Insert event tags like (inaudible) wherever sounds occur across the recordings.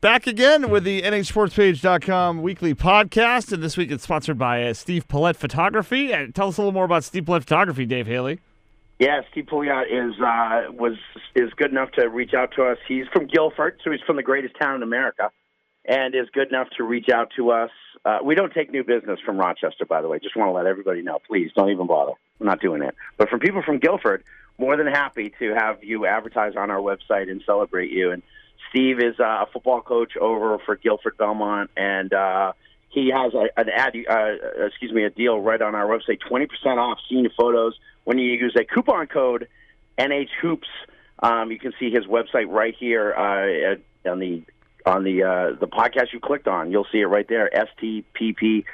Back again with the NHSportsPage.com weekly podcast, and this week it's sponsored by uh, Steve Pouliot Photography. Uh, tell us a little more about Steve Pouliot Photography, Dave Haley. Yeah, Steve Pouliot is uh, was is good enough to reach out to us. He's from Gilford, so he's from the greatest town in America, and is good enough to reach out to us. Uh, we don't take new business from Rochester, by the way. Just want to let everybody know. Please don't even bother. We're not doing it. But from people from Gilford, more than happy to have you advertise on our website and celebrate you. And Steve is uh, a football coach over for Gilford Belmont, and uh, he has a, an ad, uh, excuse me, a deal right on our website, twenty percent off senior photos when you use a coupon code NH Hoops. Um, you can see his website right here uh, on the on the uh, the podcast you clicked on. You'll see it right there. STPP.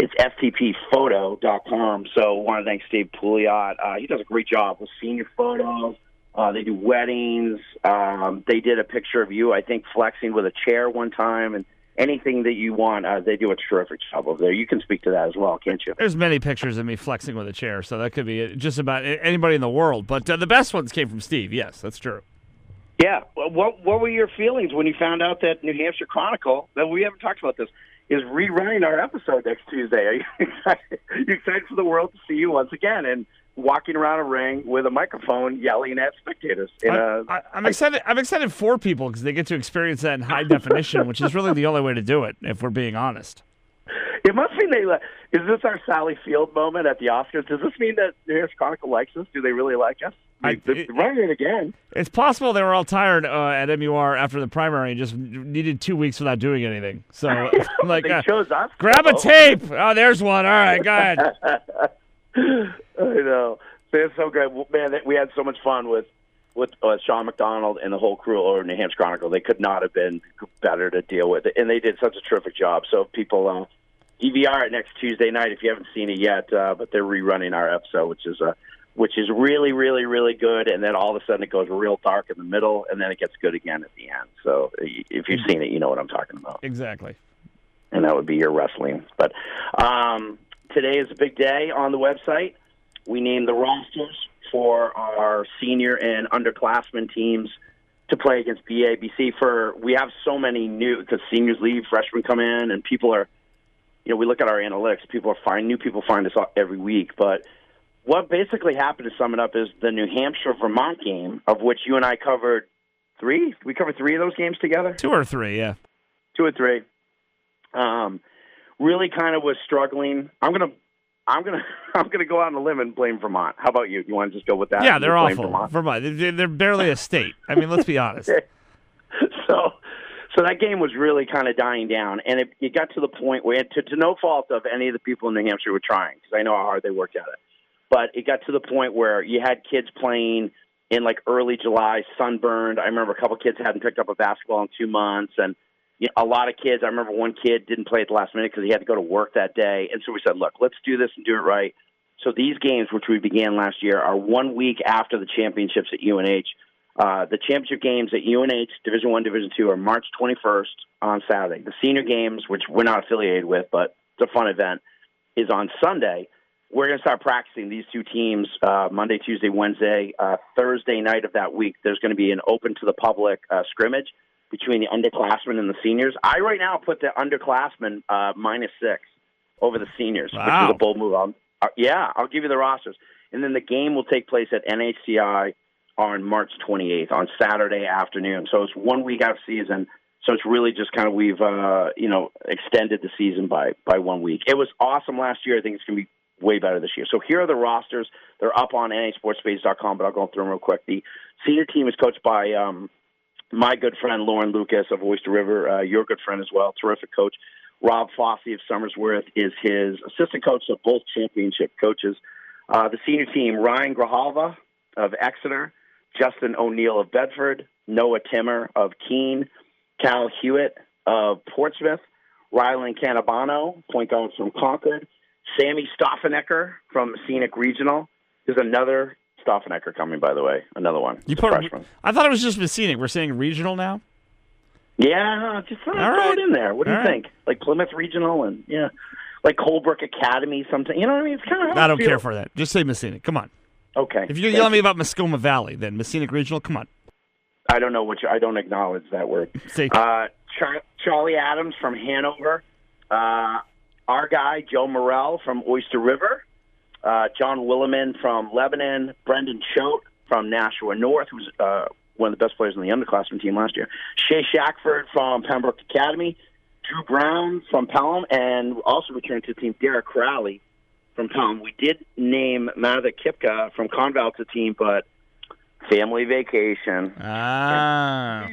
It's stpphoto.com. So, I want to thank Steve Pouliot. Uh, he does a great job with senior photos. Uh, they do weddings. Um, they did a picture of you, I think, flexing with a chair one time, and anything that you want, uh, they do a terrific job over there. You can speak to that as well, can't you? There's many pictures of me flexing with a chair, so that could be just about anybody in the world. But uh, the best ones came from Steve. Yes, that's true. Yeah. What What were your feelings when you found out that New Hampshire Chronicle? That we haven't talked about this is rerunning our episode next Tuesday. Are you (laughs) excited? Are you excited for the world to see you once again? And walking around a ring with a microphone yelling at spectators. In I, a, am excited. I'm excited for people because they get to experience that in high (laughs) definition, which is really the only way to do it. If we're being honest, it must mean they. Is this our Sally Field moment at the Oscars? Does this mean that the Harris Chronicle likes us? Do they really like us? I, it, running it again. It's possible they were all tired uh, at MUR after the primary and just needed two weeks without doing anything. So, (laughs) (laughs) like, they uh, chose us. Grab a tape. Oh, there's one. All right, go ahead. (laughs) I know. It's so good, man. We had so much fun with with uh, Sean McDonald and the whole crew over New Hampshire Chronicle. They could not have been better to deal with, and they did such a terrific job. So people uh, DVR it next Tuesday night if you haven't seen it yet. Uh, but they're rerunning our episode, which is a uh, which is really, really, really good. And then all of a sudden it goes real dark in the middle, and then it gets good again at the end. So if you've seen it, you know what I'm talking about. Exactly. And that would be your wrestling. But um, today is a big day on the website. We named the rosters for our senior and underclassmen teams to play against BABC. For we have so many new because seniors leave, freshmen come in, and people are, you know, we look at our analytics. People are find new people find us every week. But what basically happened to sum it up is the New Hampshire Vermont game, of which you and I covered three. We covered three of those games together. Two or three, yeah. Two or three. Um, really kind of was struggling. I'm gonna I'm gonna (laughs) I'm gonna go out on a limb and blame Vermont. How about you? You want to just go with that? Yeah, they're awful. Vermont? Vermont. They're, they're barely a state. I mean, let's be (laughs) honest. so, so that game was really kind of dying down, and it, it got to the point where, to, to no fault of any of the people in New Hampshire were trying, because I know how hard they worked at it. But it got to the point where you had kids playing in like early July, sunburned. I remember a couple kids hadn't picked up a basketball in two months, and you know, a lot of kids. I remember one kid didn't play at the last minute because he had to go to work that day, and so we said, "Look, let's do this and do it right." So these games, which we began last year, are one week after the championships at UNH. Uh, the championship games at UNH Division One, Division Two are March 21st on Saturday. The senior games, which we're not affiliated with, but it's a fun event, is on Sunday. We're going to start practicing these two teams uh, Monday, Tuesday, Wednesday, uh, Thursday night of that week. There's going to be an open to the public uh, scrimmage between the underclassmen and the seniors. I right now put the underclassmen uh, minus six over the seniors, wow. which is a bold move. I'll, uh, yeah, I'll give you the rosters. And then the game will take place at NHCI on March 28th on Saturday afternoon. So it's one week out of season. So it's really just kind of we've uh, you know extended the season by by one week. It was awesome last year. I think it's going to be way better this year. So here are the rosters. They're up on NHSportsPage.com, but I'll go through them real quick. The senior team is coached by um, my good friend Lauren Lucas of Oyster River, uh, your good friend as well, terrific coach. Rob Fossey of Somersworth is his assistant coach of both championship coaches. Uh, the senior team, Ryan Grijalva of Exeter, Justin O'Neill of Bedford, Noah Timmer of Keene, Cal Hewitt of Portsmouth, Rylan Canabano, point guard from Concord, Sammy Stoffenecker from Scenic Regional is another Stoffenecker coming, by the way. Another one. You put freshman. I thought it was just Mascenic. We're saying regional now? Yeah, just throw, throw right. it in there. What do All you right. think? Like Plymouth Regional and, yeah, like Colebrook Academy, something. You know what I mean? It's kind of I don't care for that. Just say Mascenic. Come on. Okay. If you're yelling me about Mascoma Valley, then Mascenic Regional, come on. I don't know which. I don't acknowledge that word. Say, uh, Char- Charlie Adams from Hanover, uh, our guy Joe Morrell from Oyster River, uh, John Williman from Lebanon, Brendan Choate from Nashua North, who's uh, one of the best players on the underclassmen team last year, Shea Shackford from Pembroke Academy, Drew Brown from Pelham, and also returning to the team Derek Crowley from Pelham. We did name Matha Kipka from Conval to the team, but family vacation. Ah.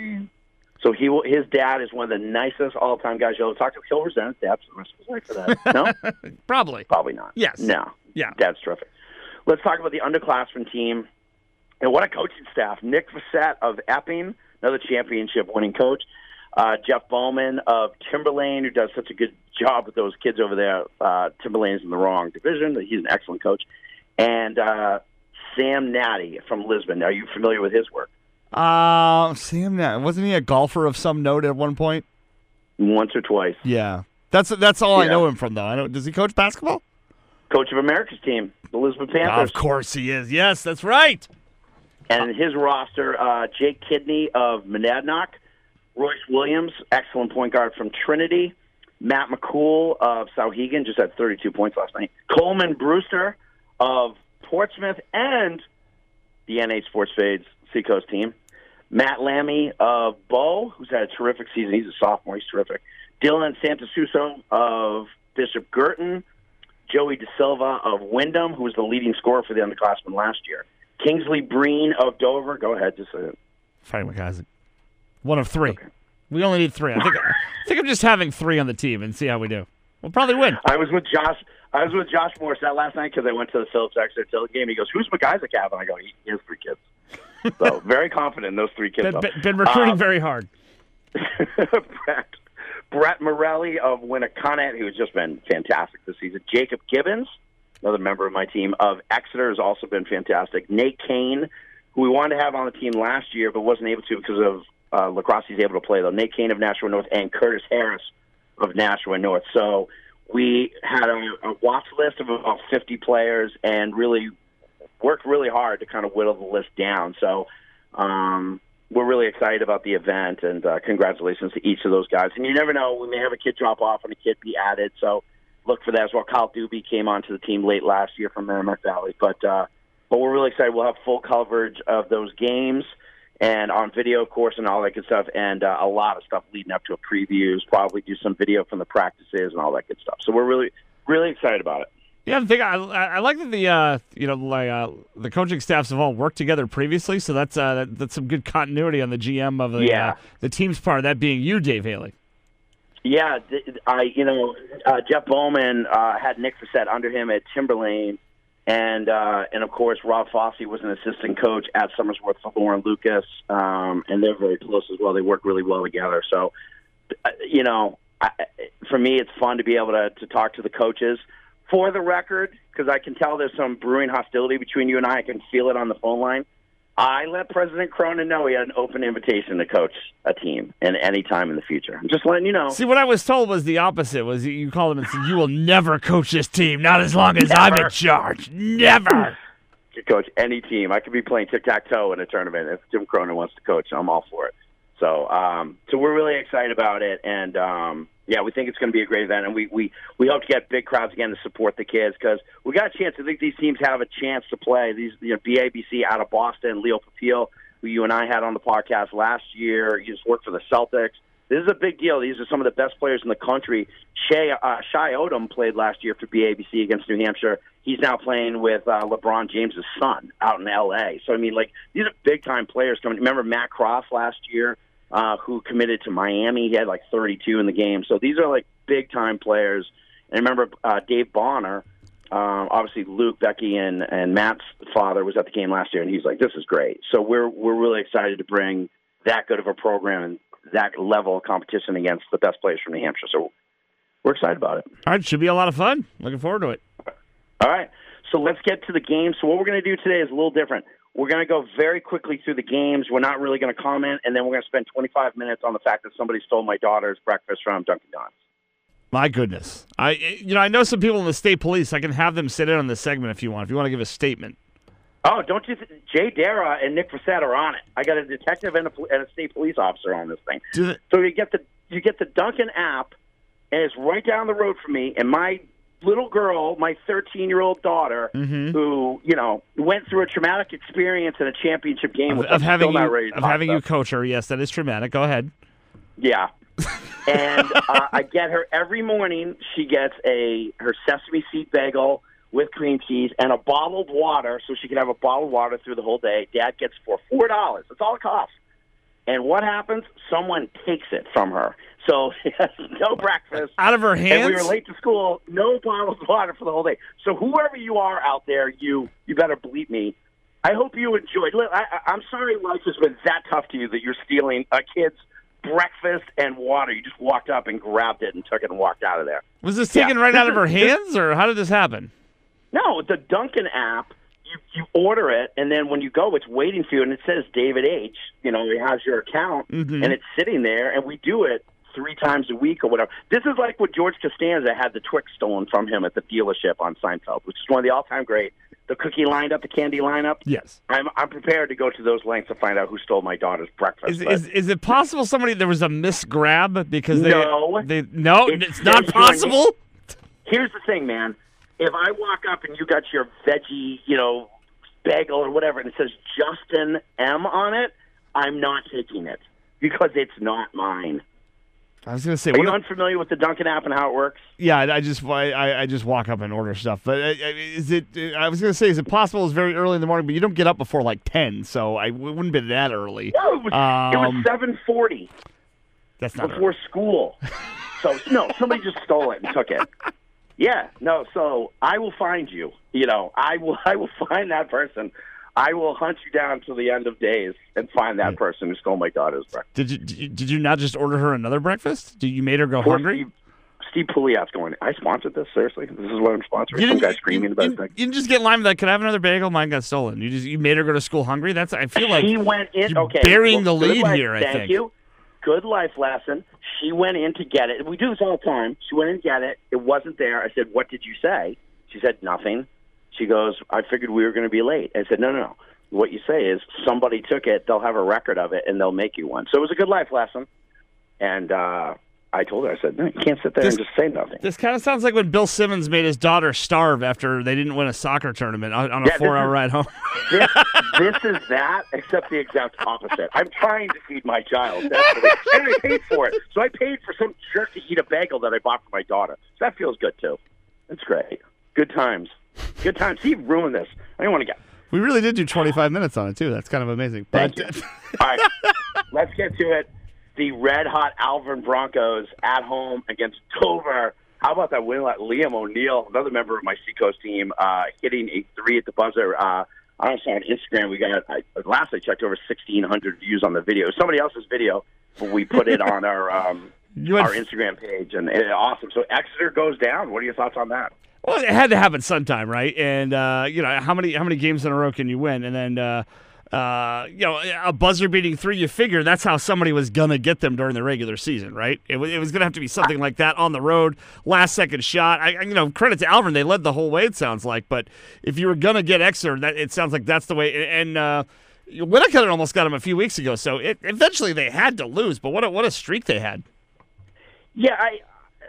So he will, his dad is one of the nicest all time guys you'll ever talk to. He'll resent his dad for the rest of his life for that. No, (laughs) Probably. probably not. Yes. No. Yeah. Dad's terrific. Let's talk about the underclassmen team. And what a coaching staff. Nick Fassett of Epping, another championship winning coach. Uh, Jeff Bowman of Timberlane, who does such a good job with those kids over there. Uh, Timberlane's in the wrong division. He's an excellent coach. And uh, Sam Natty from Lisbon. Are you familiar with his work? Uh, Sam, Nat- wasn't he a golfer of some note at one point? Once or twice. Yeah. That's that's all I Yeah. know him from, though. I know. Does he coach basketball? Coach of America's team, the Lisbon Panthers. Of course he is. Yes, that's right. And his roster, uh, Jake Kidney of Monadnock, Royce Williams, excellent point guard from Trinity, Matt McCool of Souhegan, just had 32 points last night, Coleman Brewster of Portsmouth, and the NA Sports Fades Seacoast team, Matt Lammy of Bow, who's had a terrific season. He's a sophomore. He's terrific. Dylan Santasuso of Bishop Guertin, Joey De Silva of Windham, who was the leading scorer for the underclassmen last year. Kingsley Breen of Dover. Go ahead, just uh, Fighting McIsaac. One of three. We only need three. I think (laughs) I think I'm just having three on the team and see how we do. We'll probably win. I was with Josh. I was with Josh Morris that last night because I went to the Phillips Exeter game. He goes, "Who's McIsaac have?" And I go, "He he has three kids." So very confident in those three kids. Been, been- been recruiting Um, very hard. (laughs) Brett, Brett Morelli of Winnacunnet, who's just been fantastic this season. Jacob Gibbons, another member of my team of Exeter, has also been fantastic. Nate Kane, who we wanted to have on the team last year but wasn't able to because of uh, lacrosse. He's able to play though. Nate Kane of Nashua North and Curtis Harris of Nashua North. So we had a, a watch list of about 50 players and really worked really hard to kind of whittle the list down. So um, we're really excited about the event, and uh, congratulations to each of those guys. And you never know, we may have a kid drop off and a kid be added. So look for that as well. Kyle Doobie came onto the team late last year from Merrimack Valley, but uh, but we're really excited. We'll have full coverage of those games and on video, of course, and all that good stuff, and uh, a lot of stuff leading up to a previews. Probably do some video from the practices and all that good stuff. So we're really really excited about it. Yeah, the thing I, I like that the uh, you know like uh, the coaching staffs have all worked together previously, so that's uh, that, that's some good continuity on the GM of the Yeah. uh, the team's part. That being you, Dave Haley. Yeah, I you know uh, Jeff Bowman uh, had Nick Fassett under him at Timberlane, and uh, and of course Rob Fossey was an assistant coach at Somersworth for Lauren Lucas, um, and they're very close as well. They work really well together. So, uh, you know, I, for me, it's fun to be able to to talk to the coaches. For the record, because I can tell there's some brewing hostility between you and I, I can feel it on the phone line. I let President Cronin know he had an open invitation to coach a team and any time in the future. I'm just letting you know. See, what I was told was the opposite. Was you- called him and said, "You will never coach this team, not as long as I'm in charge. Never." (clears throat) could coach any team. I could be playing tic tac toe in a tournament if Jim Cronin wants to coach. I'm all for it. So, um, so we're really excited about it, and um, yeah, we think it's going to be a great event, and we we we hope to get big crowds again to support the kids because we got a chance. I think these teams have a chance to play. These you know BABC out of Boston, Leo Papile, who you and I had on the podcast last year. He just worked for the Celtics. This is a big deal. These are some of the best players in the country. Shea, uh, Shy Odom played last year for BABC against New Hampshire. He's now playing with uh, LeBron James' son out in L.A. So I mean, like these are big time players coming. Remember Matt Cross last year, uh, who committed to Miami? He had like 32 in the game. So these are like big time players. And remember uh, Dave Bonner. Um, obviously, Luke, Becky, and and Matt's father was at the game last year, and he's like, "This is great." So we're we're really excited to bring that good of a program and that level of competition against the best players from New Hampshire. So we're excited about it. All right, should be a lot of fun. Looking forward to it. All right. So let's get to the game. So what we're going to do today is a little different. We're going to go very quickly through the games. We're not really going to comment, and then we're going to spend 25 minutes on the fact that somebody stole my daughter's breakfast from Dunkin' Donuts. My goodness, I you know I know some people in the state police. I can have them sit in on this segment if you want. If you want to give a statement. Oh, don't you? Th- Jay Dara and Nick Fassett are on it. I got a detective and a, and a state police officer on this thing. So you get the you get the Dunkin' app, and it's right down the road from me. And my little girl, my 13 year old daughter, Mm-hmm. who you know went through a traumatic experience in a championship game, Of, of having you, not ready to of having you coach her, yes, that is traumatic. Go ahead. Yeah. (laughs) and uh, I get her every morning. She gets a her sesame seed bagel with cream cheese and a bottled water, so she can have a bottled water through the whole day. Dad gets for four dollars. That's all it costs. And what happens? Someone takes it from her. So (laughs) no breakfast. Out of her hands. And we were late to school. No bottles of water for the whole day. So whoever you are out there, you you better bleep me. I hope you enjoyed. Look, I, I'm sorry life has been that tough to you that you're stealing a kid's breakfast and water. You just walked up and grabbed it and took it and walked out of there. Was this Yeah. taken right out of (laughs) her hands, or how did this happen? No, the Dunkin' app. You you order it, and then when you go, it's waiting for you, and it says David H. You know, it has your account, Mhm. and it's sitting there, and we do it three times a week or whatever. This is like what George Costanza had the Twix stolen from him at the dealership on Seinfeld, which is one of the all-time great. The cookie lined up, the candy lineup. Yes. I'm I'm prepared to go to those lengths to find out who stole my daughter's breakfast. Is, but- is, is it possible somebody there was a misgrab because they No. they no It's it's, not possible. Here's the thing, man. If I walk up and you got your veggie, you know, bagel or whatever, and it says Justin M on it, I'm not taking it because it's not mine. I was gonna say Are you if- unfamiliar with the Dunkin' app and how it works? yeah I I just I- I, I just walk up and order stuff but uh, uh, is it uh, I was gonna say is it possible it's very early in the morning but you don't get up before like ten so I it wouldn't be that early. No, it was, Um, was 7:40 That's not before school. So no, somebody just stole it and took it. Yeah, no. So I will find you. You know, I will. (laughs) I will find that person. I will hunt you down to the end of days and find that person who stole my daughter's breakfast. Did you, did you not just order her another breakfast? Did you made her go Poor hungry? Steve, Steve Pouliot's going. I sponsored this. Seriously, this is what I'm sponsoring. You Some guy screaming you, about you, you didn't just get lime like, can I have another bagel? Mine got stolen. You just you made her go to school hungry. That's I feel like he went in. okay, burying well, the lead life- here, I Thank think. you. Good life lesson. She went in to get it. We do this all the time. She went in to get it. It wasn't there. I said, "What did you say?" She said, "Nothing." She goes, "I figured we were going to be late." I said, "No, no, no. What you say is somebody took it. They'll have a record of it, and they'll make you one." So it was a good life lesson. And uh, I told her, I said, "No, you can't sit there This- and just say nothing." This kind of sounds like when Bill Simmons made his daughter starve after they didn't win a soccer tournament on, on a Yeah, this four-hour ride home. this, (laughs) this is that, except the exact opposite. I'm trying to feed my child, That's what it- and I paid for it. So I paid for some jerk to eat a bagel that I bought for my daughter. So that feels good too. That's great. Good times. Good times. He ruined this. I don't want to get. we really did do 25 minutes on it too. That's kind of amazing. Thank But you. All right, (laughs) let's get to it. The red hot Alvirne Broncos at home against Dover. How about that win? Like Liam O'Neill, another member of my Seacoast team, uh, hitting a three at the buzzer. Uh, I don't know on Instagram. We got I, last I checked over sixteen hundred views on the video. Somebody else's video, but we put it on (laughs) our um, our Instagram page, and it, awesome. So Exeter goes down. What are your thoughts on that? Well, it had to happen sometime, right? And uh, you know how many how many games in a row can you win? And then uh, uh, you know a buzzer beating three. You figure that's how somebody was gonna get them during the regular season, right? It, it was gonna have to be something like that on the road, last second shot. I, you know credit to Alvirne, they led the whole way. It sounds like, but if you were gonna get Exeter, that it sounds like that's the way. And uh, Winnacunnet almost got him a few weeks ago, so it, eventually they had to lose. But what a, what a streak they had. Yeah, I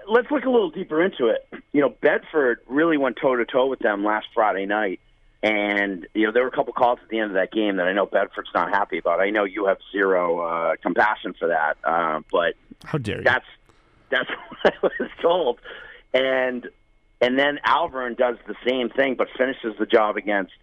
let's look a little deeper into it. You know, Bedford really went toe to toe with them last Friday night, and you know there were a couple calls at the end of that game that I know Bedford's not happy about. I know you have zero uh, compassion for that, uh, but How dare you? that's that's (laughs) what I was told, and and then Alvirne does the same thing, but finishes the job against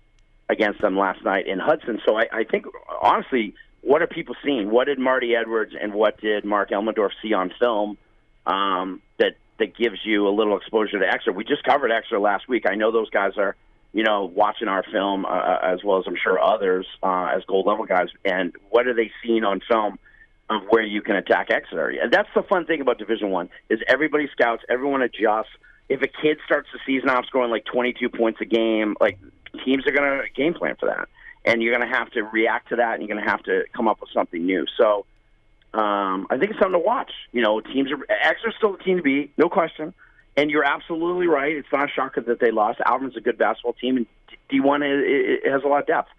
against them last night in Hudson. So I, I think honestly, what are people seeing? What did Marty Edwards and what did Mark Elmendorf see on film um, that that gives you a little exposure to Exeter? We just covered Exeter last week. I know those guys are you know watching our film uh, as well as I'm sure others uh, as gold level guys. And what are they seeing on film? Of where you can attack Exeter, and that's the fun thing about Division One is everybody scouts, everyone adjusts. If a kid starts the season off scoring like 22 points a game, like teams are going to game plan for that, and you're going to have to react to that, and you're going to have to come up with something new. So um, I think it's something to watch. You know, teams are Exeter's still the team to beat, no question. And you're absolutely right. It's not a shocker that they lost. Alvirne's a good basketball team, and D1 has a lot of depth.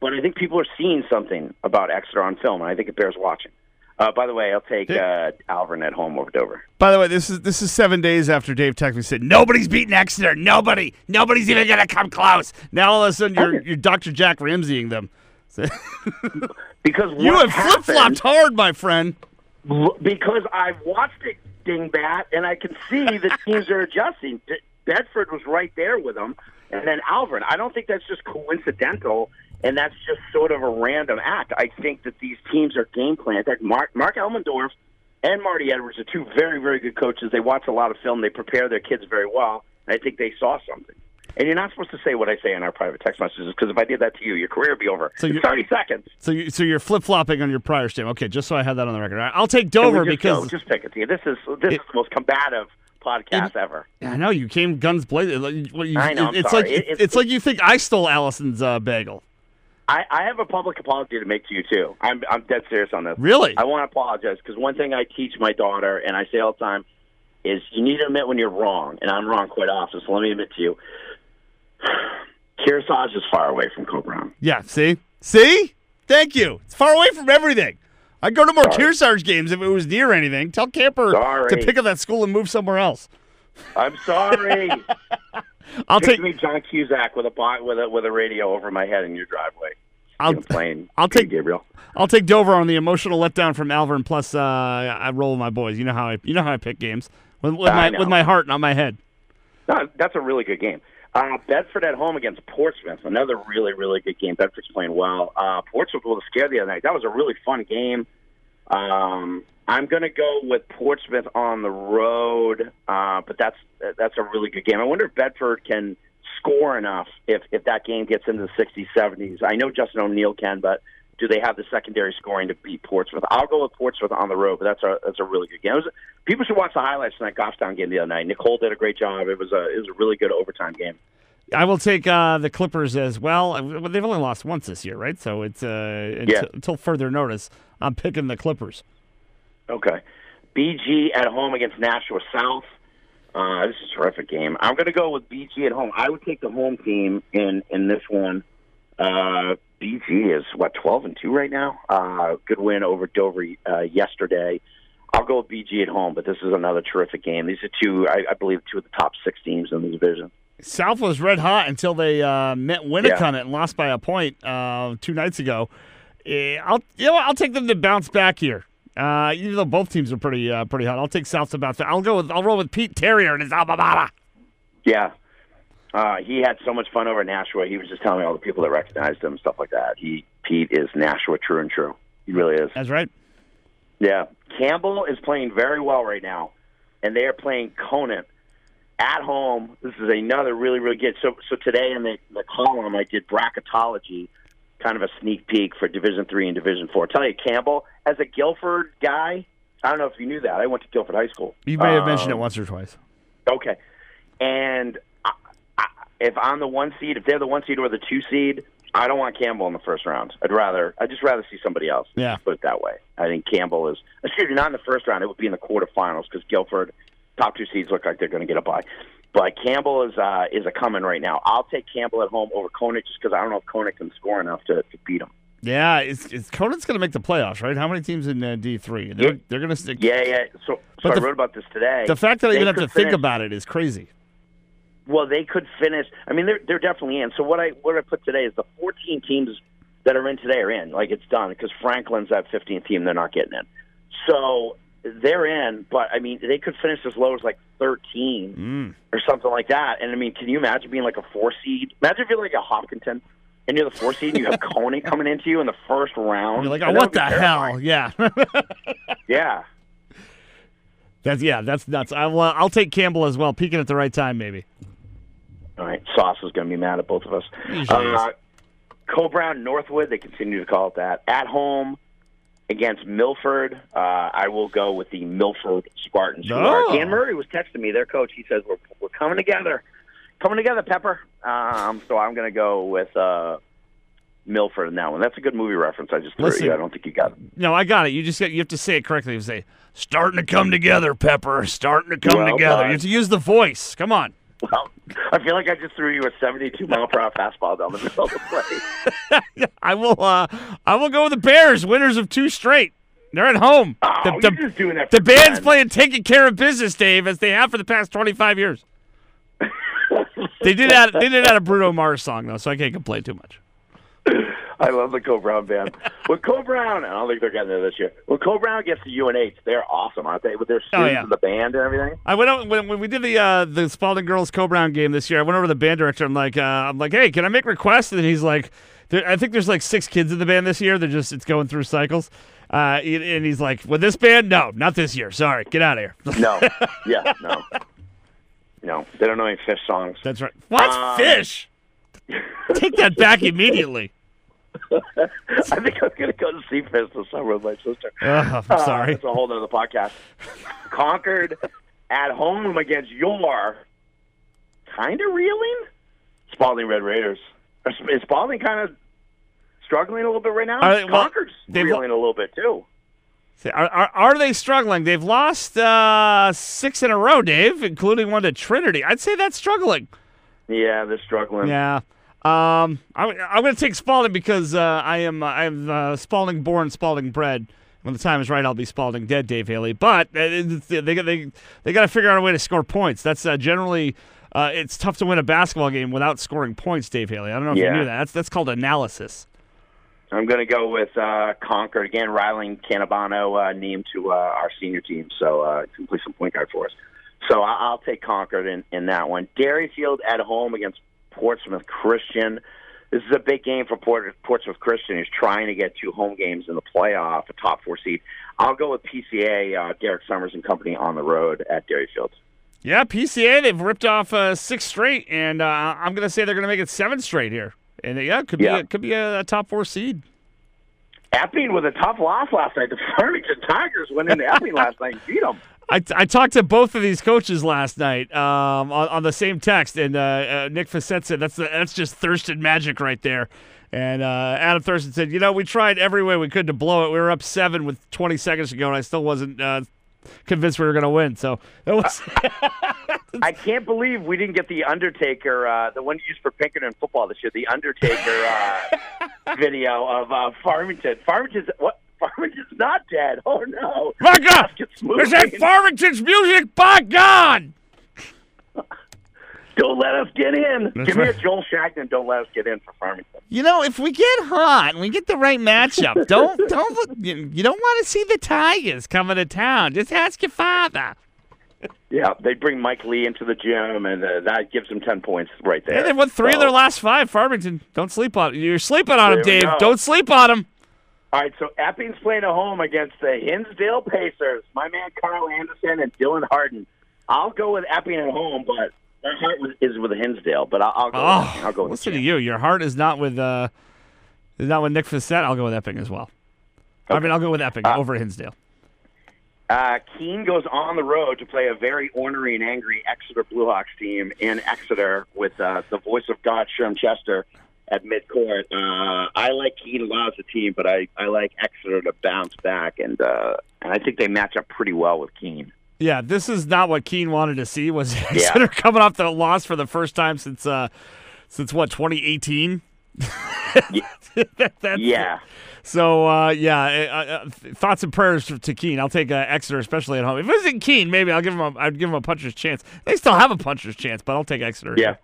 But I think people are seeing something about Exeter on film, and I think it bears watching. Uh, by the way, I'll take uh, Alvirne at home over Dover. By the way, this is this is seven days after Dave Technically said nobody's beating Exeter. Nobody, nobody's even gonna come close. Now all of a sudden you're you're Dr. Jack Ramseying them. (laughs) because you have flip flopped hard, my friend. Because I've watched it, dingbat, and I can see the (laughs) teams are adjusting. Bedford was right there with them, and then Alvirne. I don't think that's just coincidental and that's just sort of a random act. I think that these teams are game planned. Fact, Mark, Mark Elmendorf and Marty Edwards are two very, very good coaches. They watch a lot of film. They prepare their kids very well. I think they saw something. And you're not supposed to say what I say in our private text messages because if I did that to you, your career would be over. So it's 30 seconds. So, you, so you're flip flopping on your prior statement. Okay, just so I have that on the record. Right, I'll take Dover just because go, just pick it to you. This is this it, is the most combative podcast it, ever. I know you came guns blazing. I know. it's sorry. like it, it's, it's, like you think I stole Allison's uh, bagel. I, I have a public apology to make to you too. I'm I'm dead serious on this. Really? I want to apologize because one thing I teach my daughter, and I say all the time, is you need to admit when you're wrong, and I'm wrong quite often. So let me admit to you, Kearsarge is far away from Coe-Brown. Yeah. See, see, thank you. It's far away from everything. I'd go to more Kearsarge games if it was near anything. Tell Camper sorry. to pick up that school and move somewhere else. I'm sorry. (laughs) I'll take me John Cusack with a with a with a radio over my head in your driveway. I'll plane. I'll take Gabriel. I'll take Dover on the emotional letdown from Alvirne. Plus, uh, I roll with my boys. You know how I you know how I pick games with, with my with my heart, not my head. No, that's a really good game. Uh, Bedford at home against Portsmouth, another really really good game. Bedford's playing well. Uh, Portsmouth was scared the other night. That was a really fun game. Um, I'm going to go with Portsmouth on the road, uh, but that's that's a really good game. I wonder if Bedford can score enough if if that game gets into the 60s, 70s. I know Justin O'Neill can, but do they have the secondary scoring to beat Portsmouth? I'll go with Portsmouth on the road, but that's a that's a really good game. Was, people should watch the highlights from that Goffstown game the other night. Nicole did a great job. It was a it was a really good overtime game. I will take uh, the Clippers as well. They've only lost once this year, right? So it's uh, until, yeah. until further notice. I'm picking the Clippers. Okay. BG at home against Nashua South. Uh, this is a terrific game. I'm going to go with BG at home. I would take the home team in in this one. Uh, BG is what 12 and two right now. Uh, good win over Dover uh, yesterday. I'll go with BG at home, but this is another terrific game. These are two, I, I believe, two of the top six teams in the division. South was red hot until they uh, met Winnacunnet yeah. and lost by a point uh, two nights ago. Uh, I'll you know I'll take them to bounce back here. Uh, even though both teams are pretty uh, pretty hot, I'll take South to bounce back. I'll go with I'll roll with Pete Terrier and his alma mater. Yeah, uh, he had so much fun over Nashua. He was just telling me all the people that recognized him, and stuff like that. He Pete is Nashua true and true. He really is. That's right. Yeah, Campbell is playing very well right now, and they are playing Conant at home. This is another really really good. So so today in the, the column I did bracketology, kind of a sneak peek for Division Three and Division Four. Tell you Campbell as a Gilford guy. I don't know if you knew that. I went to Gilford High School. You may have um, mentioned it once or twice. Okay, and if I'm the one seed, if they're the one seed or the two seed, I don't want Campbell in the first round. I'd rather, I'd just rather see somebody else. Yeah, put it that way. I think Campbell is. Excuse me, not in the first round. It would be in the quarterfinals because Gilford top two seeds look like they're going to get a bye. But Campbell is uh, is a coming right now. I'll take Campbell at home over Conant just because I don't know if Conant can score enough to, to beat him. Yeah, it's, it's Conant's going to make the playoffs, right? How many teams in uh, D three? They're, yeah. they're going to stick. Yeah, yeah. So, so the, I wrote about this today. The fact that I even have to finish, think about it is crazy. Well, they could finish. I mean, they're they're definitely in. So what I what I put today is the 14 teams that are in today are in. Like it's done because Franklin's that 15th team. They're not getting in. So they're in, but I mean, they could finish as low as like 13 mm. or something like that. And I mean, can you imagine being like a four seed? Imagine if you're like a Hopkinton and you're the four seed and you have (laughs) Coney coming into you in the first round. You're like, oh, what the hell? Yeah. (laughs) yeah. That's yeah, that's nuts. I will, I'll take Campbell as well. Peaking at the right time, maybe. All right, Sauce is going to be mad at both of us. Uh, Coe-Brown Northwood, they continue to call it that. At home, against Milford. Uh, I will go with the Milford Spartans. Oh. Dan Murray was texting me, their coach. He says we're we're coming together, coming together, Pepper. Um, so I'm going to go with uh, Milford in that one. That's a good movie reference. I just threw Listen, you. I don't think you got it. No, I got it. You just got, you have to say it correctly. You say starting to come together, Pepper. Starting to come well, together. You have to use the voice. Come on. Well, I feel like I just threw you a 72 mile per hour fastball down the middle of the plate. (laughs) I will. Uh, I will go with the Bears, winners of two straight. They're at home. Oh, the, the, just doing that the band's fun. playing taking care of business, Dave, as they have for the past 25 years. (laughs) They did add they did add a Bruno Mars song though, so I can't complain too much. (laughs) I love the Coe-Brown band. when Coe-Brown, I don't think they're getting there this year. When Coe-Brown gets to UNH, they're awesome, aren't they? With their students Oh, yeah. and the band and everything. I went out when, when we did the uh, the Spaulding girls Coe-Brown game this year. I went over to the band director. I'm like, uh, I'm like, hey, can I make requests? And he's like, I think there's like six kids in the band this year. They're just it's going through cycles. Uh, and and he's like, with this band, no, not this year. Sorry, get out of here. (laughs) No, yeah, no, no. They don't know any Phish songs. That's right. What Um, Phish? (laughs) Take that back immediately. (laughs) I think I'm gonna go to see Phish this summer with my sister. Ugh, I'm Uh, sorry. That's a whole other podcast. (laughs) Concord at home against your kind of reeling Spaulding Red Raiders. Is Spaulding kind of struggling a little bit right now? Are they- well, Concord's they've- reeling a little bit too. Are, are, are they struggling? They've lost uh, six in a row, Dave, including one to Trinity. I'd say that's struggling. Yeah, they're struggling. Yeah. Um, I'm, I'm going to take Spaulding because uh, I am uh, I'm uh, Spaulding born, Spaulding bred. When the time is right, I'll be Spaulding dead, Dave Haley. But uh, they they they, they got to figure out a way to score points. That's uh, generally uh, it's tough to win a basketball game without scoring points, Dave Haley. I don't know if you knew that. That's that's called analysis. I'm going to go with uh, Concord again. Ryling Canabano uh, named to uh, our senior team, so uh, can play some point guard for us. So I- I'll take Concord in, in that one. Derryfield at home against Portsmouth Christian. This is a big game for Port- Portsmouth Christian, who's trying to get two home games in the playoff, a top four seed. I'll go with PCA, uh, Derek Summers and company on the road at Dairy Fields. Yeah, PCA they've ripped off uh, six straight, and uh, I'm going to say they're going to make it seven straight here. And uh, yeah, it could be Yeah. a, could be a, a top four seed. Epping with a tough loss last night. The (laughs) Farmington Tigers went into Epping last night and beat them. I, I talked to both of these coaches last night um, on, on the same text, and uh, uh, Nick Facette said that's that's just Thurston magic right there. And uh, Adam Thurston said, you know, we tried every way we could to blow it. We were up seven with 20 seconds to go, and I still wasn't uh, convinced we were going to win. So it was. (laughs) I can't believe we didn't get the Undertaker, uh, the one used for Pinkerton football this year, the Undertaker uh, (laughs) video of uh, Farmington. Farmington's what? Farmington's not dead. (laughs) Oh no! My God! Is that. Farmington's music? By God! (laughs) Don't let us get in. That's Give me a. Joel Shagnon. Don't let us get in for Farmington. You know, if we get hot and we get the right matchup, (laughs) don't don't look, you, you don't want to see the Tigers coming to town. Just ask your father. Yeah, they bring Mike Lee into the gym, and uh, that gives them ten points right there. And they've won three of their last five. Farmington, don't sleep on. You're sleeping on him, There we Dave. Don't sleep on him. All right, so Epping's playing at home against the Hinsdale Pacers. My man Carl Anderson and Dylan Harden. I'll go with Epping at home, but my heart was- is with Hinsdale. But I'll, I'll go. with Epping. I'll go Oh, with listen to you. Your heart is not with uh, is not with Nick Facette. I'll go with Epping as well. I mean, I'll go with Epping Uh, over Hinsdale. Uh, Keene goes on the road to play a very ornery and angry Exeter Bluehawks team in Exeter with uh, the voice of God, Sherm Chester, at midcourt. Uh, I like Keene a lot as a team, but I, I like Exeter to bounce back, and uh, and I think they match up pretty well with Keene. Yeah, this is not what Keene wanted to see. Was (laughs) Exeter coming off the loss for the first time since uh, since what 2018? (laughs) That- that's- Yeah. So uh, yeah, uh, thoughts and prayers to Keene. I'll take uh, Exeter, especially at home. If it was in Keene, maybe I'll give them. A, I'd give them a puncher's chance. They still have a puncher's chance, but I'll take Exeter. Yeah.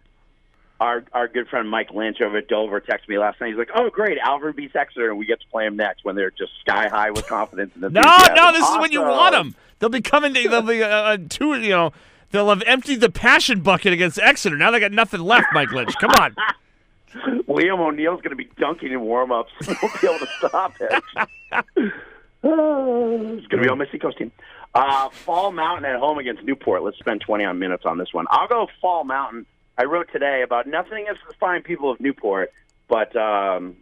Our our good friend Mike Lynch over at Dover texted me last night. He's like, "Oh, great, Alvirne beats Exeter, and we get to play him next when they're just sky high with confidence." And No, enthusiasm." no, this is when you want them. They'll be coming. To, they'll be uh, uh, two. You know, they'll have emptied the passion bucket against Exeter. Now they got nothing left. Mike Lynch, come on. (laughs) Liam O'Neill's going to be dunking in warm-ups. (laughs) Won't be able to stop it. (laughs) (sighs) It's going to be on my Seacoast team. Uh, Fall Mountain at home against Newport. Let's spend 20 on minutes on this one. I'll go Fall Mountain. I wrote today about nothing against the fine people of Newport, but um,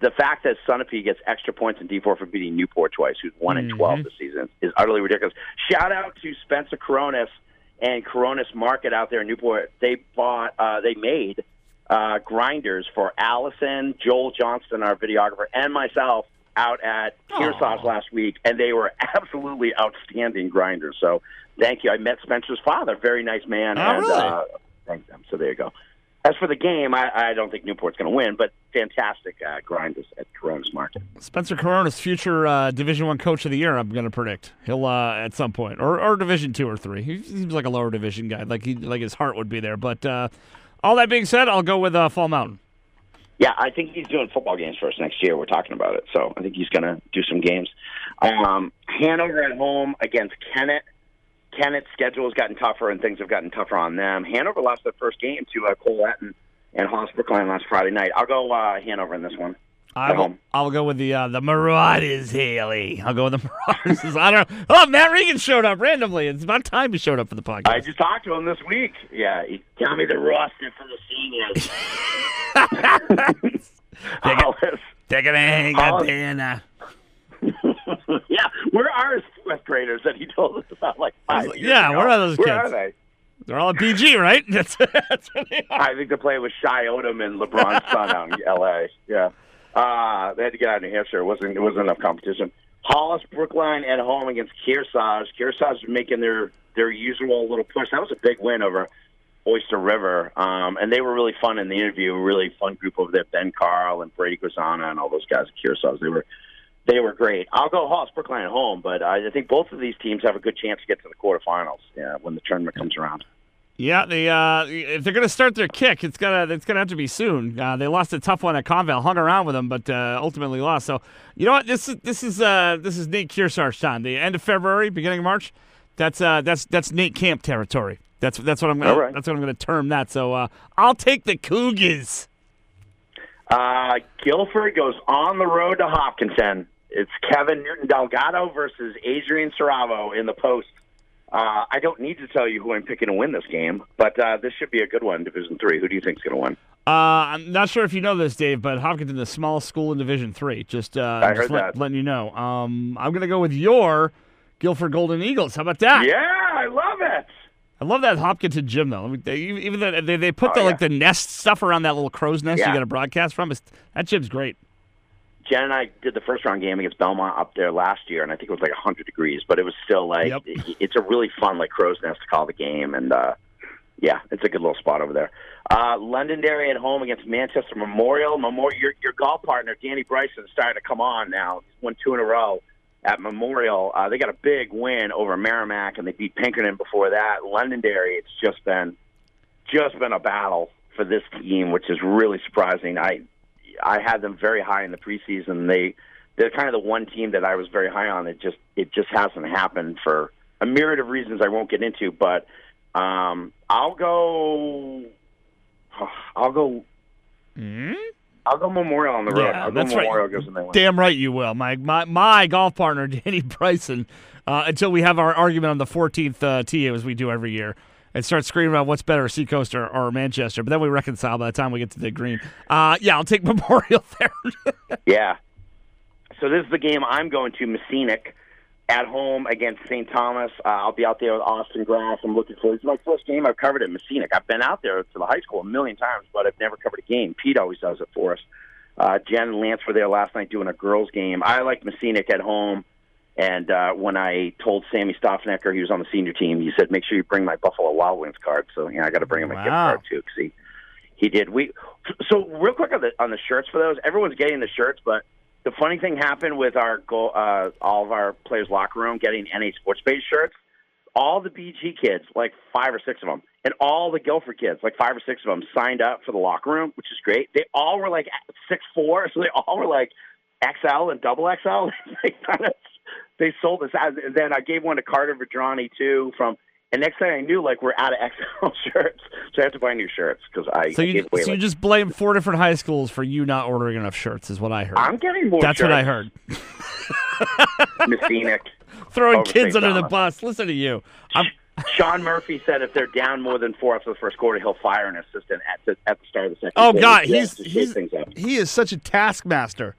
the fact that Sunapee gets extra points in D4 for beating Newport twice, who's one in 12 this season, is utterly ridiculous. Shout out to Spencer Coronis and Coronis Market out there in Newport. They bought, uh, they made uh, grinders for Allison, Joel Johnston, our videographer, and myself out at Kearsarge last week, and they were (laughs) absolutely outstanding grinders. So thank you. I met Spencer's father, very nice man, Oh, and really? uh, thank them. So there you go. as for the game, I, I don't think Newport's going to win, but fantastic uh, grind at Coronas Market. Spencer Coronas, future uh, Division One Coach of the Year. I'm going to predict he'll uh, at some point, or, or Division Two or three. He seems like a lower division guy, like he like his heart would be there. But uh, all that being said, I'll go with uh, Fall Mountain. Yeah, I think he's doing football games for us next year. We're talking about it, so I think he's going to do some games. Um, Hanover at home against Kennett. Kennett's schedule has gotten tougher and things have gotten tougher on them. Hanover lost their first game to uh, Colette and, and Hollis Brookline last Friday night. I'll go uh, Hanover in this one. I will, I'll go with the uh, the Marauders, Haley. I'll go with the Marauders. (laughs) I don't know. Oh, Matt Regan showed up randomly. It's about time he showed up for the podcast. I just talked to him this week. Yeah, he tell me the roster for the seniors. (laughs) (laughs) Take it in, Hollis. (laughs) yeah, where are his fourth graders that he told us about like five years Yeah, ago? where are those where kids? Are they? They're all at BG, right? (laughs) That's, that's what they are. I think they're playing with Shy Odom and LeBron's (laughs) son out in L.A. Yeah, uh, they had to get out of New Hampshire. It wasn't it wasn't enough competition. Hollis Brookline at home against Kearsarge. Kearsarge making their their usual little push. That was a big win over Oyster River, um, and they were really fun in the interview. Really fun group over there. Ben Carl and Brady Grazana and all those guys at Kearsarge. They were they were great. I'll go Hollis Brookline at home, but I think both of these teams have a good chance to get to the quarterfinals yeah, when the tournament comes around. Yeah, they uh, if they're going to start their kick, it's gonna it's gonna have to be soon. Uh, they lost a tough one at Conval, hung around with them, but uh, ultimately lost. So you know what? This is this is uh, this is Nate Kearsarge time. The end of February, beginning of March. That's uh, that's that's Nate Camp territory. That's that's what I'm gonna, right. that's what I'm going to term that. So uh, I'll take the Cougars. Uh, Gilford goes on the road to Hopkinton. It's Kevin Newton Delgado versus Adrian Saravo in the post. Uh, I don't need to tell you who I'm picking to win this game, but uh, this should be a good one. Division three. Who do you think is going to win? Uh, I'm not sure if you know this, Dave, but Hopkinton, is the smallest school in Division Three. Just uh, I just heard let, that. letting you know. Um, I'm going to go with your Gilford Golden Eagles. How about that? Yeah, I love it. I love that Hopkinton gym though. I mean, they, even the, they they put Oh, the yeah. like the nest stuff around that little crow's nest you got to broadcast from. It's, that gym's great. Jen and I did the first round game against Belmont up there last year, and I think it was like 100 degrees, but it was still like Yep. it- it's a really fun like crow's nest to call the game, and uh, yeah, it's a good little spot over there. Uh, Londonderry at home against Manchester Memorial. Memorial, your, your golf partner Danny Bryson is starting to come on now. He's won two in a row at Memorial. Uh, they got a big win over Merrimack, and they beat Pinkerton before that. Londonderry, it's just been just been a battle for this team, which is really surprising. I I had them very high in the preseason. They they're kind of the one team that I was very high on. It just it just hasn't happened for a myriad of reasons I won't get into. But um, I'll go. (sighs) I'll go. I'll go Memorial on the road. Yeah, I'll go that's right. Memorial there. Damn right you will. My my, my golf partner (laughs) Danny Bryson. Uh, until we have our argument on the 14th uh, tee as we do every year. And start screaming about what's better, Seacoast or, or Manchester. But then we reconcile by the time we get to the green. Uh, yeah, I'll take (laughs) Memorial there. Yeah. So this is the game I'm going to Mascenic at home against St. Thomas. Uh, I'll be out there with Austin Grass. I'm looking for. It's my first game I've covered at Mascenic. I've been out there to the high school a million times, but I've never covered a game. Pete always does it for us. Uh, Jen and Lance were there last night doing a girls' game. I like Mascenic at home. And uh, when I told Sammy Stoffnecker he was on the senior team, he said, "Make sure you bring my Buffalo Wild Wings card." So yeah, I got to bring him a gift card too because he he did. We so real quick on the on the shirts for those. Everyone's getting the shirts, but the funny thing happened with our goal, uh, all of our players' locker room getting NA Sports Page shirts. All the BG kids, like five or six of them, and all the Gilford kids, like five or six of them, signed up for the locker room, which is great. They all were like six four, (laughs) so they all were like XL and double XL. (laughs) they kind of they sold us out. And then I gave one to Carter Vedrani too from. And next thing I knew, like we're out of (laughs) XL shirts, so I have to buy new shirts because I, so you so you just blame four different high schools for you not ordering enough shirts, is what I heard. I'm getting more. That's shirts. what I heard. (laughs) Mascenic. (laughs) Throwing kids under the bus. Listen to you. I'm, Sean Murphy said if they're down more than four after the first quarter, he'll fire an assistant at the at the start of the second. oh quarter. God, Yeah, he's he's he is such a taskmaster.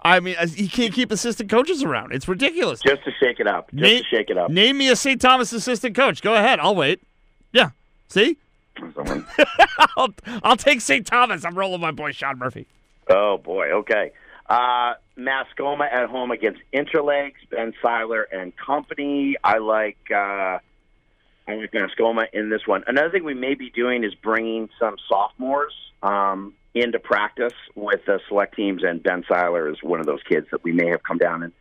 I mean, he can't keep assistant coaches around. It's ridiculous. just to shake it up. Just name, to shake it up. Name me a St. Thomas assistant coach. Go ahead. I'll wait. Yeah. See? (laughs) I'll, I'll take St. Thomas. I'm rolling my boy Sean Murphy. oh boy. Okay. Uh, Mascoma at home against Interlakes, Ben Seiler and company. I like. Uh, I like Mascoma in this one. Another thing we may be doing is bringing some sophomores um, into practice with the select teams, and Ben Seiler is one of those kids that we may have come down and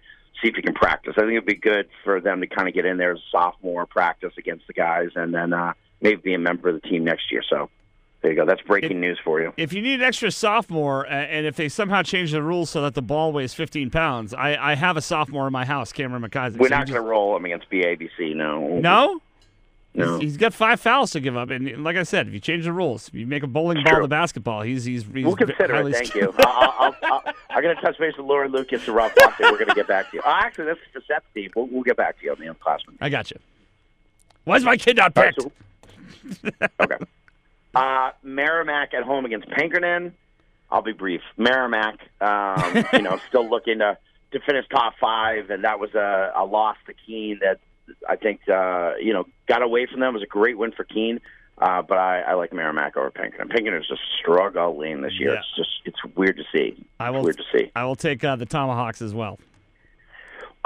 see if he can practice. I think it'd be good for them to kind of get in there as a sophomore, practice against the guys, and then uh, maybe be a member of the team next year. So there you go. That's breaking news for you. If you need an extra sophomore, and if they somehow change the rules so that the ball weighs 15 pounds, I, I have a sophomore in my house, Cameron McIsaac. We're So not going to roll him against BABC. No. No? No. He's, he's got five fouls to give up, and like I said, if you change the rules, if you make a bowling ball to basketball, he's he's, he's We'll consider it. Thank you. I'll, I'll, I'll, I'm going to touch base with Laura Lucas and Rob and we're going to get back to you. Oh, actually, that's for Seth Steve. We'll, we'll get back to you on the upperclassmen. I got you. Why's my kid not All right, picked? so- okay. Uh, Merrimack at home against Pinkerton. I'll be brief. Merrimack, um, (laughs) you know, still looking to to finish top five, and that was a, a loss to Keene that I think uh, you know got away from them. It was a great win for Keene, uh, but I, I like Merrimack over Pinkerton. Pinkerton's just struggling this year. Yeah. It's just it's weird to see. I will. weird to see. I will take uh, the Tomahawks as well.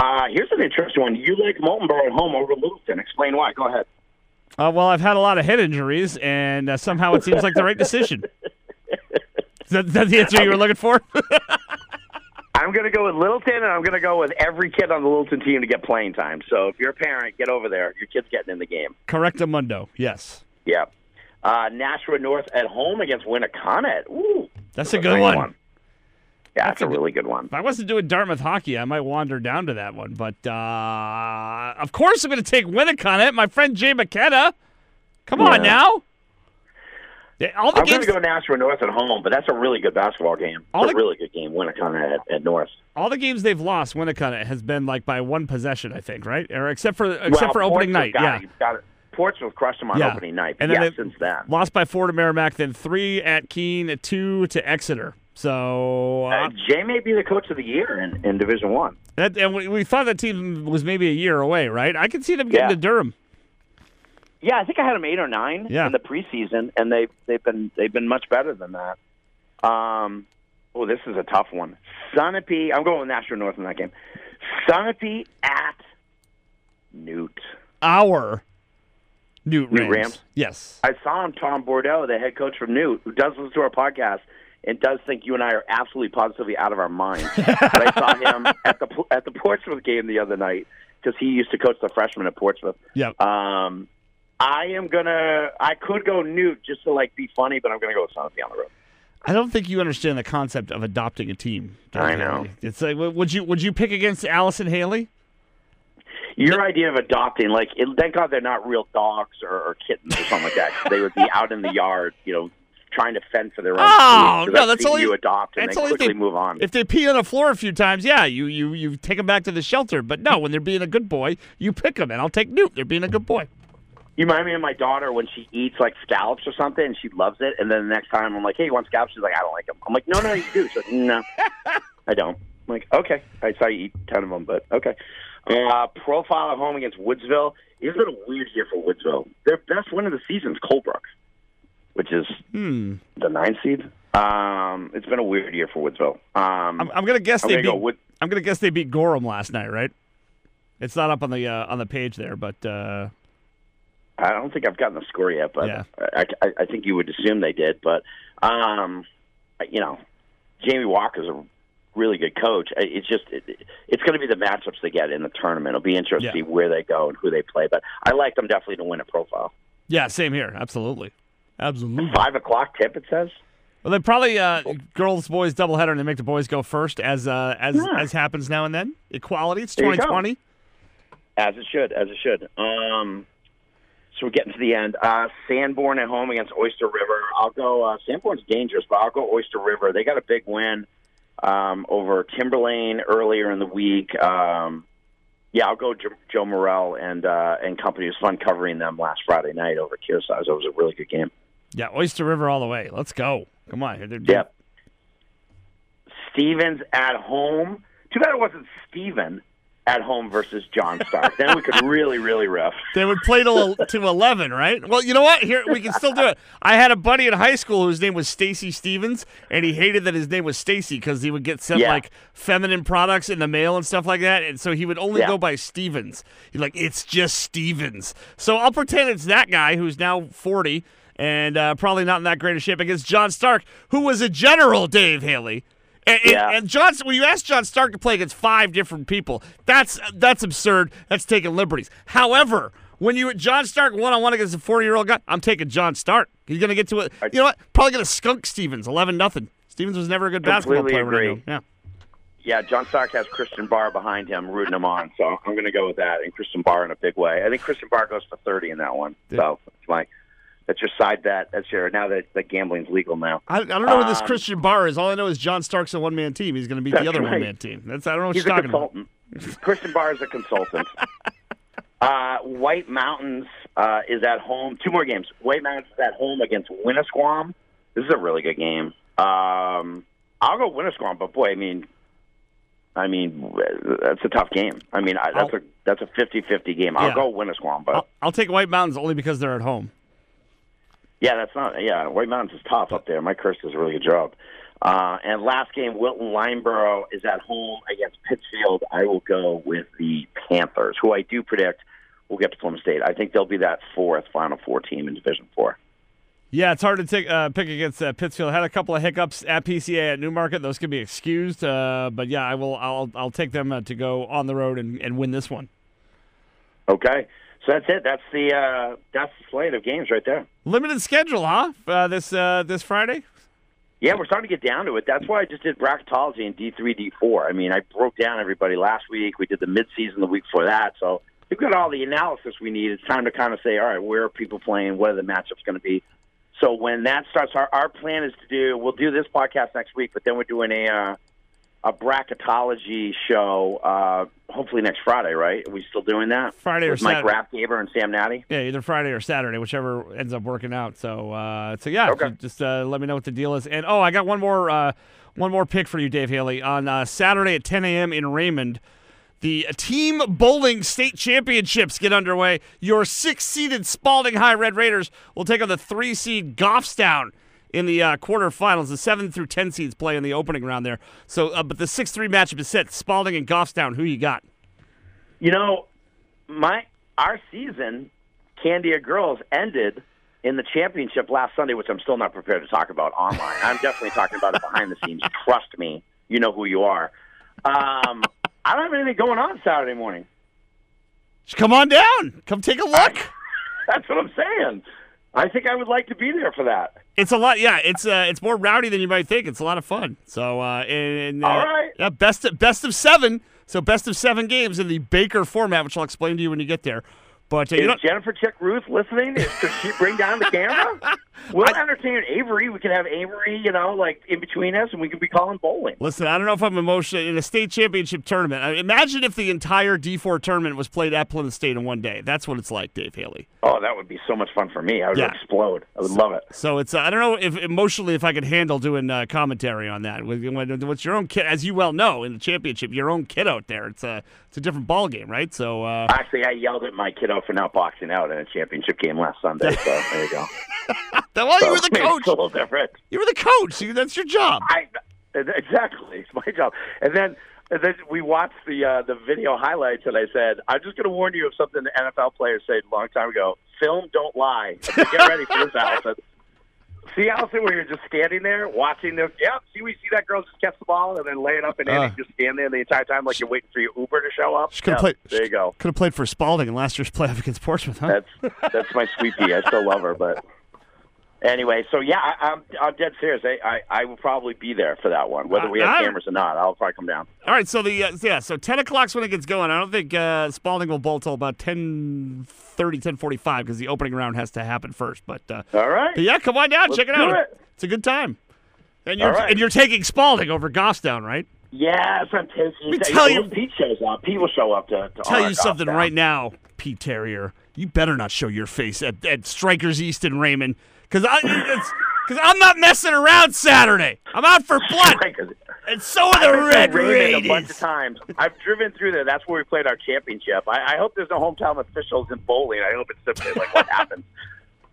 Uh, here's an interesting one. You like Moultonborough at home over Littleton. Explain why. Go ahead. Uh, well, I've had a lot of head injuries, and uh, somehow it seems like the right decision. Is that, is that the answer you were looking for? (laughs) I'm going to go with Littleton, and I'm going to go with every kid on the Littleton team to get playing time. So if you're a parent, get over there. Your kid's getting in the game. Correctamundo. Yes, Yeah. Uh, Nashua North at home against Winnacunnet. Ooh, that's a a good great one. Yeah, That's that's, a a really good one. If I wasn't doing Dartmouth hockey, I might wander down to that one. But uh, of course, I'm going to take Winnacunnet. My friend Jay McKenna. Come on now. Yeah, All the I'm going to go Nashua North at home, but that's a really good basketball game. All It's the- a really good game. Winnacunnet at, at North. all the games they've lost, Winnacunnet has been like by one possession, I think, right? Or except for except well, for opening night, yeah. it. Got it. Portsmouth crushed them on Yeah. opening night. And then yeah, since then. Lost by four to Merrimack, then three at Keene, two to Exeter. So uh, Uh, Jay may be the coach of the year in, in Division One. that, and we, we thought that team was maybe a year away, right? I can see them getting Yeah. to Durham. Yeah, I think I had them eight or nine Yeah. in the preseason, and they they've been they've been much better than that. Um, oh, this is a tough one. Sunapee, I'm going with Nashua North in that game. Sunapee at Newt. Our Newt, Newt Rams. Rams? Yes. I saw him, Tom Bordeaux, the head coach from Newt, who does listen to our podcast and does think you and I are absolutely positively out of our minds. (laughs) but I saw him at the at the Portsmouth game the other night because he used to coach the freshmen at Portsmouth. Yep. Um, I am gonna. I could go Newt just to like be funny, but I'm gonna go with Sunapee on the road. I don't think you understand the concept of adopting a team. I know. It's like, would you would you pick against Allison Haley? Your idea of adopting, like, it, thank God they're not real dogs or, or kittens or something like that. (laughs) they would be out in the yard, you know, trying to fend for their own. Oh, food, no, that's only- you adopt and that's then quickly they- move on. If they pee on the floor a few times, yeah, you you you take them back to the shelter. But no, when they're being a good boy, you pick them, and I'll take Newt. They're being a good boy. You remind me of my daughter when she eats like scallops or something, and she loves it. And then the next time I'm like, "Hey, you want scallops?" She's like, "I don't like them." I'm like, "No, no, you do." She's like, "No, I don't." I'm like, "Okay." I saw you eat a ton of them, but okay. Uh, profile at home against Woodsville. It's been a weird year for Woodsville. Their best win of the season is Colebrook, which is Hmm. the ninth seed. Um, it's been a weird year for Woodsville. Um, I'm, I'm gonna guess I'm they gonna beat. go Wood. I'm gonna guess they beat Gorham last night, right? It's not up on the uh, on the page there, but uh, I don't think I've gotten the score yet, but Yeah. I, I, I think you would assume they did. But um, you know, Jamie Walker's a really good coach. It's just it, it's going to be the matchups they get in the tournament. It'll be interesting Yeah. to see where they go and who they play. But I like them definitely to win a profile. yeah, same here. Absolutely, absolutely. Five o'clock tip. It says. Well, they probably uh, girls boys doubleheader, and they make the boys go first, as uh, as Yeah. as happens now and then. Equality. It's go. 2020. As it should, as it should. Um, so we're getting to the end. Uh, Sanborn at home against Oyster River. I'll go. Uh, Sanborn's dangerous, but I'll go Oyster River. They got a big win um, over Timberlane earlier in the week. Um, yeah, I'll go jo- Joe Morrell and uh, and company. It was fun covering them last Friday night over Kearsarge. It was a really good game. Yeah, Oyster River all the way. Let's go. Come on. They're- Yep. Stevens at home. Too bad it wasn't Steven at home versus John Stark. then we could (laughs) really, really riff. They would play to, to 11, right? Well, you know what? Here we can still do it. I had a buddy in high school whose name was Stacy Stevens, and he hated that his name was Stacy because he would get sent Yeah. like feminine products in the mail and stuff like that, and so he would only Yeah. go by Stevens. He's like, it's just Stevens. So I'll pretend it's that guy who's now 40 and uh, probably not in that great a shape against John Stark, who was a general, Dave Haley. And, Yeah. and John, when you ask John Stark to play against five different people, that's that's absurd. That's taking liberties. However, when you John Stark one on one against a forty year old guy, I'm taking John Stark. He's gonna get to it. You know what? Probably gonna skunk Stevens eleven nothing. Stevens was never a good basketball player. agree. Yeah. Yeah, John Stark has Christian Barr behind him, rooting him on. So I'm going to go with that, and Christian Barr in a big way. I think Christian Barr goes for 30 in that one. So it's my that's your side bet. That's your now that the gambling's legal now. I, I don't know who this Um, Christian Barr is. All I know is John Stark's a one man team. He's gonna beat the other right. one man team. That's I don't know what He's you're a talking about. consultant. Christian Barr is a consultant. (laughs) uh, White Mountains uh, is at home. Two more games. White Mountains is at home against Winnisquam. This is a really good game. Um, I'll go Winnisquam, but boy, I mean, I mean, that's a tough game. I mean, I, that's I'll- a that's a 50-50 game. I'll Yeah. go Winnisquam, but I'll, I'll take White Mountains only because they're at home. Yeah, that's not. Yeah, White Mountains is tough up there. Mike Hurst does a really good job. Uh, and last game, Wilton-Lyndeborough is at home against Pittsfield. I will go with the Panthers, who I do predict will get to Plymouth State. I think they'll be that fourth Final Four team in Division Four. Yeah, it's hard to take uh, pick against uh, Pittsfield. Had a couple of hiccups at PCA at Newmarket; those can be excused. Uh, but yeah, I will. I'll I'll take them uh, to go on the road and, and win this one. Okay, so that's it. That's the uh, that's the slate of games right there. Limited schedule, huh? Uh, this uh, this Friday. Yeah, we're starting to get down to it. That's why I just did bracketology in D three, D four. I mean, I broke down everybody last week. We did the midseason the week before that. So we've got all the analysis we need. It's time to kind of say, all right, where are people playing? What are the matchups going to be? So when that starts, our, our plan is to do. We'll do this podcast next week, but then we're doing a uh, a bracketology show. Uh, hopefully next Friday, right? Are we still doing that? Friday or With Mike Saturday. Rathgaber and Sam Natty. Yeah, either Friday or Saturday, whichever ends up working out. So, uh, so yeah, Okay. just uh, let me know what the deal is. And oh, I got one more, uh, one more pick for you, Dave Haley, on uh, Saturday at 10 a.m. in Raymond. The team bowling state championships get underway. Your six-seeded Spaulding High Red Raiders will take on the three-seed Goffstown in the uh, quarterfinals. The seven through ten seeds play in the opening round there. So, uh, but the six-three matchup is set. Spaulding and Goffstown. Who you got? You know, my our season, Candia Girls, ended in the championship last Sunday, which I'm still not prepared to talk about online. I'm definitely talking about it behind the scenes. (laughs) Trust me, you know who you are. Um, I don't have anything going on Saturday morning. Come on down. Come take a look. (laughs) That's what I'm saying. I think I would like to be there for that. It's a lot, yeah. It's uh, it's more rowdy than you might think. It's a lot of fun. So, uh, and, uh, All right. yeah, best of, best of seven. So, best of seven games in the Baker format, which I'll explain to you when you get there. But uh, you Is know, Jennifer Chick Ruth listening? Is, could she bring down the camera? (laughs) We'll entertain Avery. We can have Avery, you know, like in between us, and we can be calling bowling. listen, I don't know if I'm emotional in a state championship tournament. I imagine if the entire D4 tournament was played at Plymouth State in one day. That's what it's like, Dave Haley. Oh, that would be so much fun for me. I would Yeah. explode. I would love it. So it's uh, I don't know if emotionally if I could handle doing uh, commentary on that. With, your own kid, as you well know, in the championship, your own kid out there. It's a it's a different ball game, right? So uh, Actually, I yelled at my kiddo for not boxing out in a championship game last Sunday. So there you go. (laughs) well, you were the coach. It's a little different. You were the coach. You- That's your job. I exactly. It's my job. And then and then we watched the uh, the video highlights, and I said, "I'm just going to warn you of something the NFL players said a long time ago: film, don't lie." Get ready for this, Allison. See, Allison, where you're just standing there watching this. Yep. See, we see that girl just catch the ball and then lay it up and Uh. just stand there the entire time like you're waiting for your Uber to show up. She could have Yep, played. There you go. Could have played for Spaulding in last year's playoff against Portsmouth, huh? That's that's my sweetie. I still love her, but anyway. So yeah, I, I'm I'm dead serious. I, I I will probably be there for that one, whether we Uh, have I- cameras or not. I'll probably come down. All right, so the uh, yeah, so ten o'clock's when it gets going. I don't think uh, Spaulding will bowl till about 10, 10.45 because the opening round has to happen first. But, uh, All right. but yeah, come on down, Let's check it out. it. It's a good time. And you're right. and you're taking Spaulding over Goffstown, right? Yes, I'm taking. me tell you- Pete shows up. Pete will show up to, to Tell you something Goffstown. right now, Pete Terrier. You better not show your face at, at Strikers East in Raymond because I because I'm not messing around Saturday. I'm out for blood. And so are the Red Raymond a bunch of times. I've driven through there. That's where we played our championship. I, I hope there's no hometown officials in bowling. I hope it's simply like what happens. (laughs)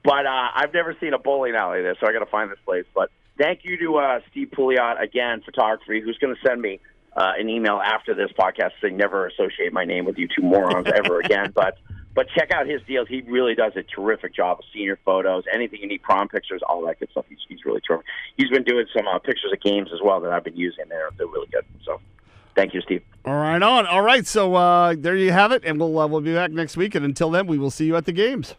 But uh, I've never seen a bowling alley there, so I got to find this place. But thank you to uh, Steve Pouliot again, photography, who's going to send me uh, an email after this podcast saying never associate my name with you two morons ever again. (laughs) But but check out his deals. He really does a terrific job of senior photos, anything you need, prom pictures, all that good stuff. He's, he's really terrific. He's been doing some uh, pictures of games as well that I've been using. They're they're really good. So thank you, Steve. All right, on. All right, so uh, there you have it, and we'll uh, we'll be back next week. And until then, we will see you at the games.